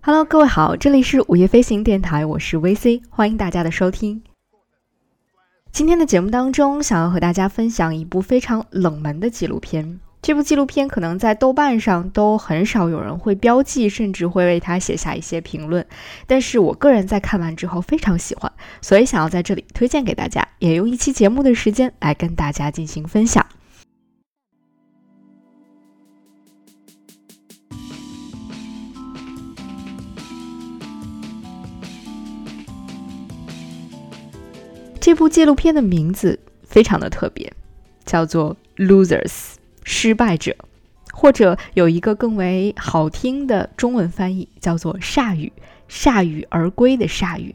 Hello，各位好，这里是午夜飞行电台，我是 VC，欢迎大家的收听。今天的节目当中，想要和大家分享一部非常冷门的纪录片。这部纪录片可能在豆瓣上都很少有人会标记，甚至会为它写下一些评论。但是我个人在看完之后非常喜欢，所以想要在这里推荐给大家，也用一期节目的时间来跟大家进行分享。这部纪录片的名字非常的特别，叫做《Losers》失败者，或者有一个更为好听的中文翻译，叫做“铩羽”，铩羽而归的铩羽。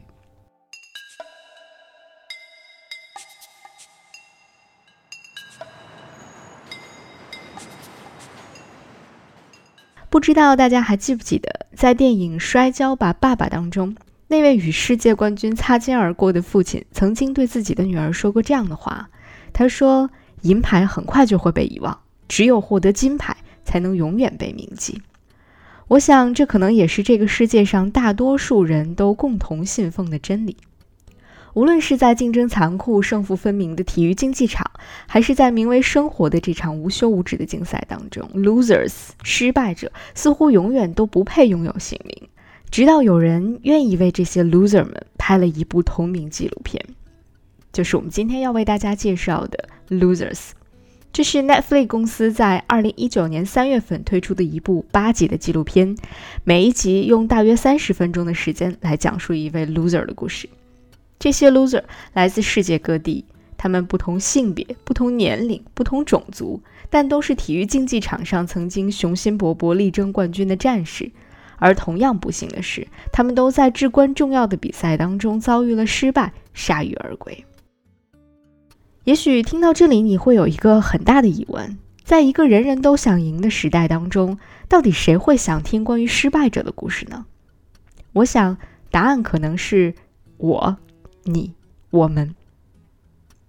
不知道大家还记不记得，在电影《摔跤吧，爸爸》当中。那位与世界冠军擦肩而过的父亲曾经对自己的女儿说过这样的话：“他说，银牌很快就会被遗忘，只有获得金牌才能永远被铭记。”我想，这可能也是这个世界上大多数人都共同信奉的真理。无论是在竞争残酷、胜负分明的体育竞技场，还是在名为生活的这场无休无止的竞赛当中，losers 失败者似乎永远都不配拥有姓名。直到有人愿意为这些 loser 们拍了一部同名纪录片，就是我们今天要为大家介绍的 Losers。这是 Netflix 公司在二零一九年三月份推出的一部八集的纪录片，每一集用大约三十分钟的时间来讲述一位 loser 的故事。这些 loser 来自世界各地，他们不同性别、不同年龄、不同种族，但都是体育竞技场上曾经雄心勃勃力争冠军的战士。而同样不幸的是，他们都在至关重要的比赛当中遭遇了失败，铩羽而归。也许听到这里，你会有一个很大的疑问：在一个人人都想赢的时代当中，到底谁会想听关于失败者的故事呢？我想，答案可能是我、你、我们。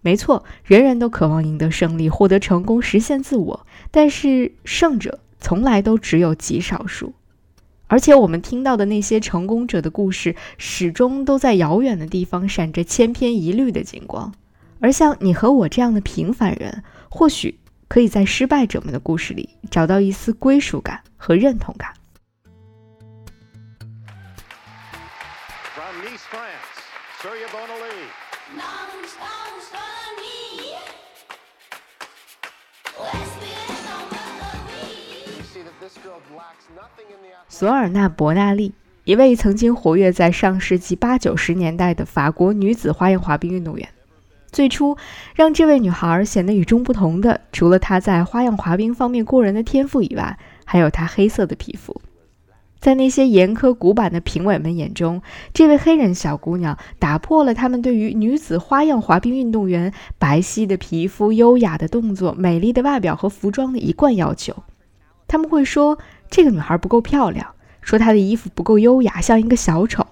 没错，人人都渴望赢得胜利，获得成功，实现自我。但是，胜者从来都只有极少数。而且我们听到的那些成功者的故事，始终都在遥远的地方闪着千篇一律的金光。而像你和我这样的平凡人，或许可以在失败者们的故事里找到一丝归属感和认同感。索尔纳·伯纳利，一位曾经活跃在上世纪八九十年代的法国女子花样滑冰运动员。最初，让这位女孩显得与众不同的，除了她在花样滑冰方面过人的天赋以外，还有她黑色的皮肤。在那些严苛古板的评委们眼中，这位黑人小姑娘打破了他们对于女子花样滑冰运动员白皙的皮肤、优雅的动作、美丽的外表和服装的一贯要求。他们会说这个女孩不够漂亮，说她的衣服不够优雅，像一个小丑。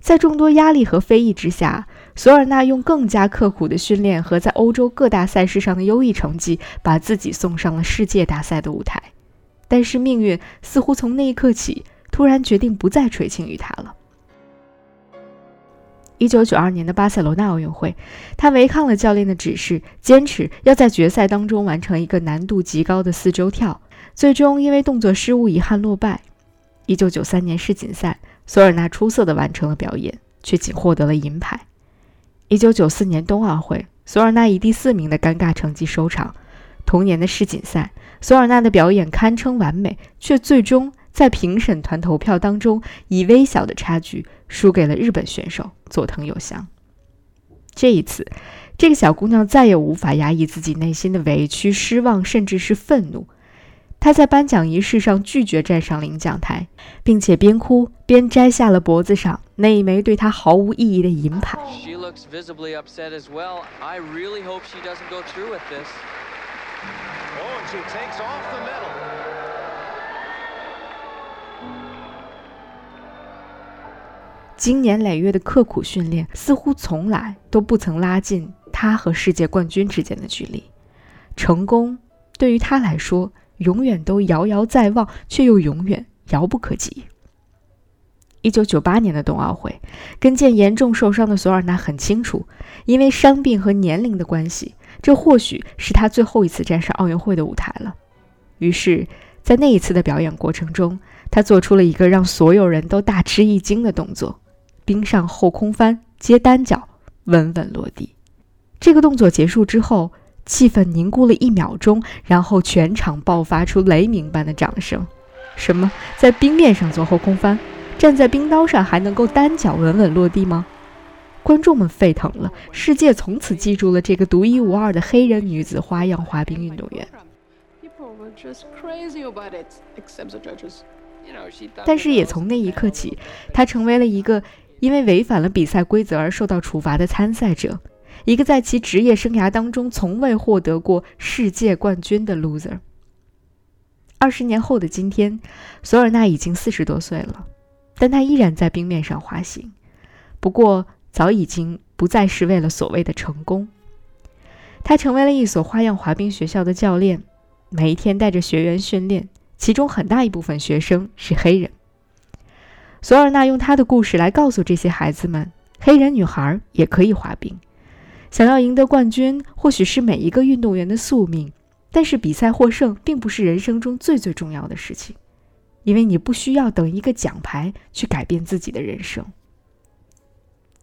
在众多压力和非议之下，索尔纳用更加刻苦的训练和在欧洲各大赛事上的优异成绩，把自己送上了世界大赛的舞台。但是命运似乎从那一刻起，突然决定不再垂青于他了。一九九二年的巴塞罗那奥运会，他违抗了教练的指示，坚持要在决赛当中完成一个难度极高的四周跳。最终因为动作失误，遗憾落败。一九九三年世锦赛，索尔纳出色的完成了表演，却仅获得了银牌。一九九四年冬奥会，索尔纳以第四名的尴尬成绩收场。同年的世锦赛，索尔纳的表演堪称完美，却最终在评审团投票当中以微小的差距输给了日本选手佐藤有香。这一次，这个小姑娘再也无法压抑自己内心的委屈、失望，甚至是愤怒。他在颁奖仪式上拒绝站上领奖台，并且边哭边摘下了脖子上那一枚对他毫无意义的银牌。经年累月的刻苦训练似乎从来都不曾拉近他和世界冠军之间的距离。成功对于他来说。永远都遥遥在望，却又永远遥不可及。一九九八年的冬奥会，跟腱严重受伤的索尔纳很清楚，因为伤病和年龄的关系，这或许是他最后一次站上奥运会的舞台了。于是，在那一次的表演过程中，他做出了一个让所有人都大吃一惊的动作：冰上后空翻接单脚，稳稳落地。这个动作结束之后，气氛凝固了一秒钟，然后全场爆发出雷鸣般的掌声。什么？在冰面上做后空翻？站在冰刀上还能够单脚稳稳落地吗？观众们沸腾了，世界从此记住了这个独一无二的黑人女子花样滑冰运动员。但是也从那一刻起，她成为了一个因为违反了比赛规则而受到处罚的参赛者，一个在其职业生涯当中从未获得过世界冠军的 loser。二十年后的今天，索尔纳已经四十多岁了。但他依然在冰面上滑行，不过早已经不再是为了所谓的成功。他成为了一所花样滑冰学校的教练，每一天带着学员训练，其中很大一部分学生是黑人。索尔纳用他的故事来告诉这些孩子们：黑人女孩也可以滑冰。想要赢得冠军，或许是每一个运动员的宿命，但是比赛获胜并不是人生中最最重要的事情。因为你不需要等一个奖牌去改变自己的人生。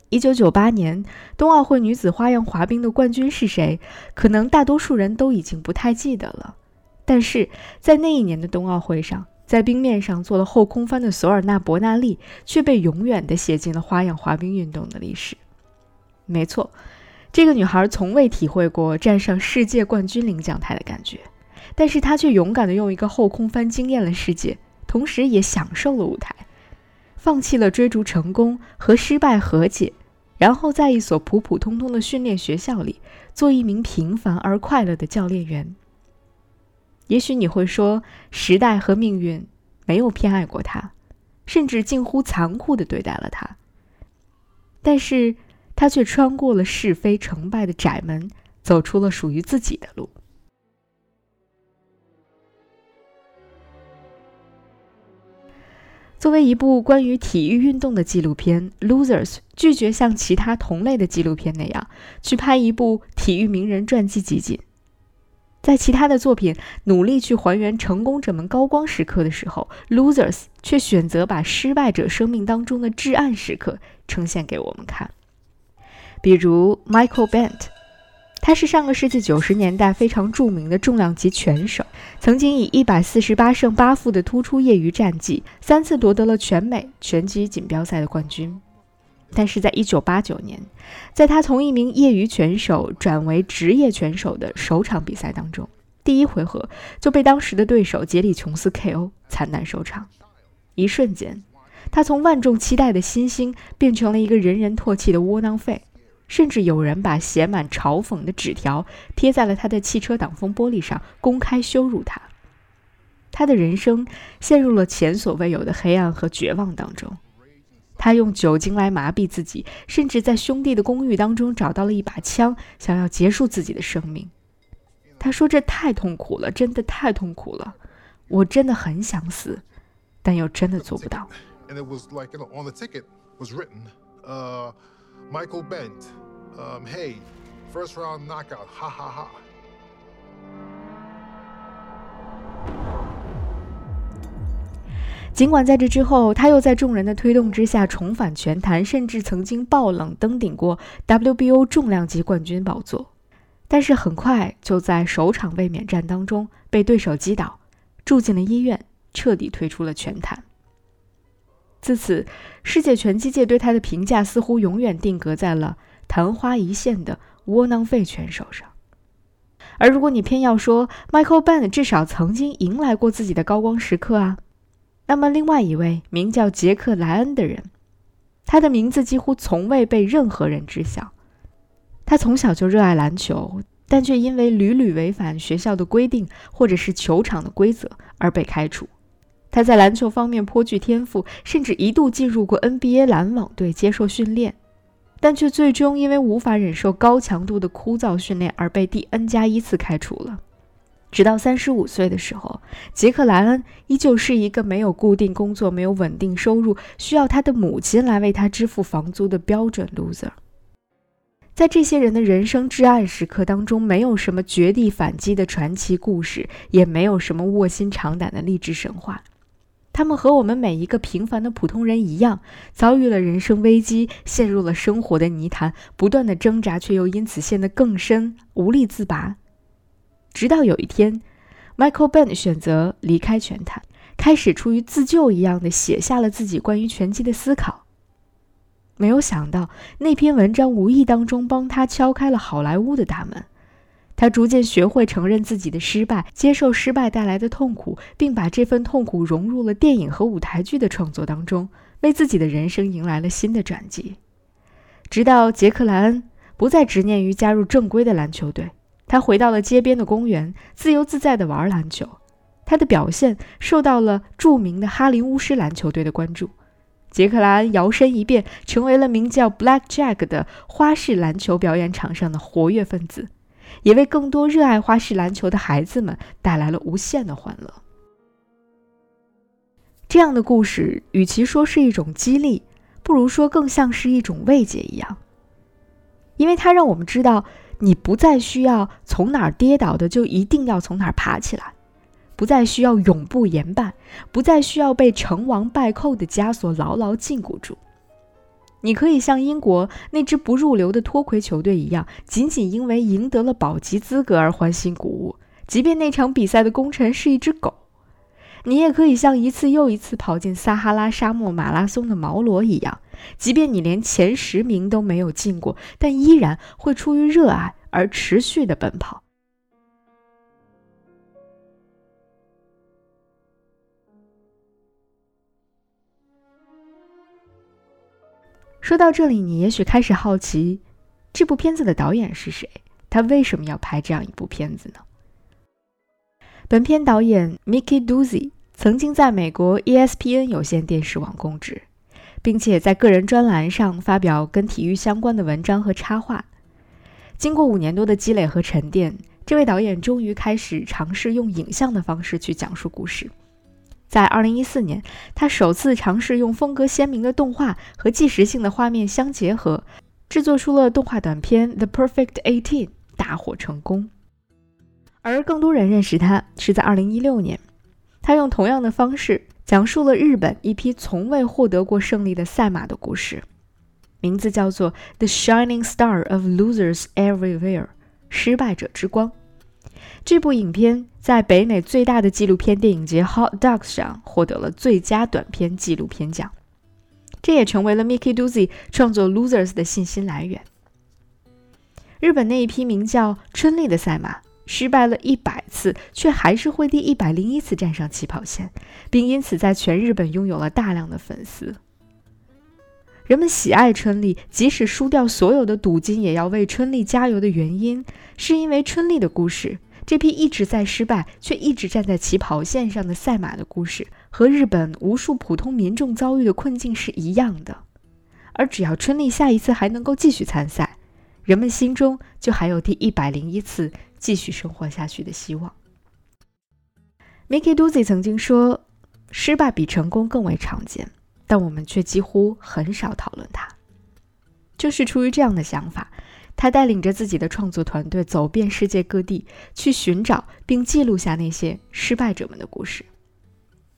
一九九八年冬奥会女子花样滑冰的冠军是谁？可能大多数人都已经不太记得了。但是在那一年的冬奥会上，在冰面上做了后空翻的索尔纳·伯纳利却被永远的写进了花样滑冰运动的历史。没错，这个女孩从未体会过站上世界冠军领奖台的感觉，但是她却勇敢的用一个后空翻惊艳了世界。同时也享受了舞台，放弃了追逐成功和失败和解，然后在一所普普通通的训练学校里做一名平凡而快乐的教练员。也许你会说，时代和命运没有偏爱过她，甚至近乎残酷地对待了她。但是，他却穿过了是非成败的窄门，走出了属于自己的路。作为一部关于体育运动的纪录片，《Losers》拒绝像其他同类的纪录片那样去拍一部体育名人传记集锦。在其他的作品努力去还原成功者们高光时刻的时候，《Losers》却选择把失败者生命当中的至暗时刻呈现给我们看，比如 Michael Bent。他是上个世纪九十年代非常著名的重量级拳手，曾经以一百四十八胜八负的突出业余战绩，三次夺得了全美拳击锦标赛的冠军。但是在一九八九年，在他从一名业余拳手转为职业拳手的首场比赛当中，第一回合就被当时的对手杰里琼斯 KO，惨淡收场。一瞬间，他从万众期待的新星变成了一个人人唾弃的窝囊废。甚至有人把写满嘲讽的纸条贴在了他的汽车挡风玻璃上，公开羞辱他。他的人生陷入了前所未有的黑暗和绝望当中。他用酒精来麻痹自己，甚至在兄弟的公寓当中找到了一把枪，想要结束自己的生命。他说：“这太痛苦了，真的太痛苦了，我真的很想死，但又真的做不到。” Michael Bent, um, hey, first round knockout, ha ha ha. 尽管在这之后，他又在众人的推动之下重返拳坛，甚至曾经爆冷登顶过 WBO 重量级冠军宝座，但是很快就在首场卫冕战当中被对手击倒，住进了医院，彻底退出了拳坛。自此，世界拳击界对他的评价似乎永远定格在了昙花一现的窝囊废拳手上。而如果你偏要说 Michael Ben 至少曾经迎来过自己的高光时刻啊，那么另外一位名叫杰克莱恩的人，他的名字几乎从未被任何人知晓。他从小就热爱篮球，但却因为屡屡违反学校的规定或者是球场的规则而被开除。他在篮球方面颇具天赋，甚至一度进入过 NBA 篮网队接受训练，但却最终因为无法忍受高强度的枯燥训练而被第 N 加一次开除了。直到三十五岁的时候，杰克莱恩依旧是一个没有固定工作、没有稳定收入、需要他的母亲来为他支付房租的标准 loser。在这些人的人生至暗时刻当中，没有什么绝地反击的传奇故事，也没有什么卧薪尝胆的励志神话。他们和我们每一个平凡的普通人一样，遭遇了人生危机，陷入了生活的泥潭，不断的挣扎，却又因此陷得更深，无力自拔。直到有一天，Michael Ben 选择离开拳坛，开始出于自救一样的写下了自己关于拳击的思考。没有想到，那篇文章无意当中帮他敲开了好莱坞的大门。他逐渐学会承认自己的失败，接受失败带来的痛苦，并把这份痛苦融入了电影和舞台剧的创作当中，为自己的人生迎来了新的转机。直到杰克莱恩不再执念于加入正规的篮球队。他回到了街边的公园，自由自在地玩篮球。他的表现受到了著名的哈林巫师篮球队的关注。杰克莱恩摇身一变，成为了名叫 Black Jack 的花式篮球表演场上的活跃分子，也为更多热爱花式篮球的孩子们带来了无限的欢乐。这样的故事，与其说是一种激励，不如说更像是一种慰藉一样，因为它让我们知道。你不再需要从哪儿跌倒的就一定要从哪儿爬起来，不再需要永不言败，不再需要被成王败寇的枷锁牢牢禁锢住。你可以像英国那支不入流的脱魁球队一样，仅仅因为赢得了保级资格而欢欣鼓舞，即便那场比赛的功臣是一只狗。你也可以像一次又一次跑进撒哈拉沙漠马拉松的毛罗一样。即便你连前十名都没有进过，但依然会出于热爱而持续的奔跑。说到这里，你也许开始好奇，这部片子的导演是谁？他为什么要拍这样一部片子呢？本片导演 Mickey Doozy 曾经在美国 ESPN 有线电视网供职。并且在个人专栏上发表跟体育相关的文章和插画。经过五年多的积累和沉淀，这位导演终于开始尝试用影像的方式去讲述故事。在2014年，他首次尝试用风格鲜明的动画和纪实性的画面相结合，制作出了动画短片《The Perfect Eighteen》，大获成功。而更多人认识他是在2016年，他用同样的方式。讲述了日本一批从未获得过胜利的赛马的故事，名字叫做《The Shining Star of Losers Everywhere》，失败者之光。这部影片在北美最大的纪录片电影节 Hot Docs 上获得了最佳短片纪录片奖，这也成为了 Mickey Doozy 创作《Losers》的信心来源。日本那一匹名叫春丽的赛马。失败了一百次，却还是会第一百零一次站上起跑线，并因此在全日本拥有了大量的粉丝。人们喜爱春丽，即使输掉所有的赌金，也要为春丽加油的原因，是因为春丽的故事，这匹一直在失败却一直站在起跑线上的赛马的故事，和日本无数普通民众遭遇的困境是一样的。而只要春丽下一次还能够继续参赛，人们心中就还有第一百零一次。继续生活下去的希望。Mickey Doozy 曾经说：“失败比成功更为常见，但我们却几乎很少讨论它。”就是出于这样的想法，他带领着自己的创作团队走遍世界各地，去寻找并记录下那些失败者们的故事。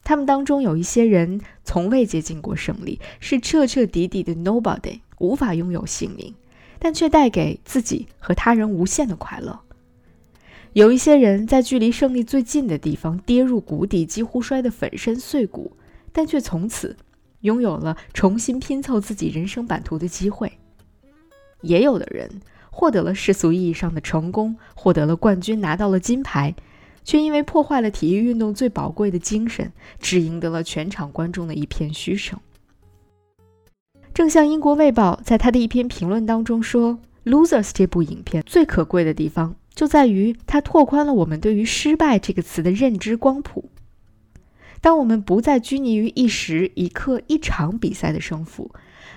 他们当中有一些人从未接近过胜利，是彻彻底底的 Nobody，无法拥有姓名，但却带给自己和他人无限的快乐。有一些人在距离胜利最近的地方跌入谷底，几乎摔得粉身碎骨，但却从此拥有了重新拼凑自己人生版图的机会。也有的人获得了世俗意义上的成功，获得了冠军，拿到了金牌，却因为破坏了体育运动最宝贵的精神，只赢得了全场观众的一片嘘声。正像英国卫报在他的一篇评论当中说，《Losers》这部影片最可贵的地方。就在于它拓宽了我们对于“失败”这个词的认知光谱。当我们不再拘泥于一时一刻、一场比赛的胜负，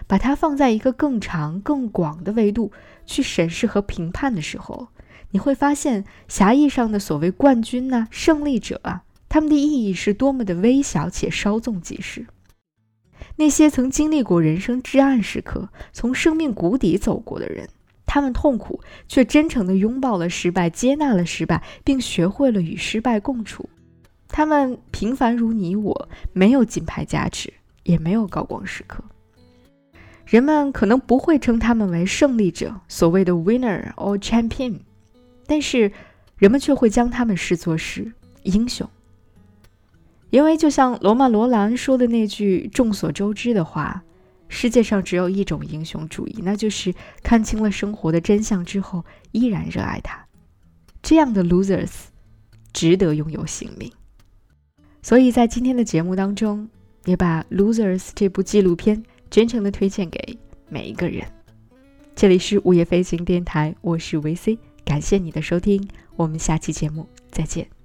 把它放在一个更长、更广的维度去审视和评判的时候，你会发现狭义上的所谓冠军呐、胜利者啊，他们的意义是多么的微小且稍纵即逝。那些曾经历过人生至暗时刻、从生命谷底走过的人，他们痛苦却真诚地拥抱了失败，接纳了失败，并学会了与失败共处。他们平凡如你我，没有金牌加持，也没有高光时刻。人们可能不会称他们为胜利者，所谓的 winner or champion，但是人们却会将他们视作是英雄。因为就像罗曼·罗兰说的那句众所周知的话：“世界上只有一种英雄主义，那就是看清了生活的真相之后依然热爱它。”这样的 losers 值得拥有性命。所以在今天的节目当中，也把《Losers》这部纪录片真诚的推荐给每一个人。这里是午夜飞行电台，我是维 C，感谢你的收听，我们下期节目再见。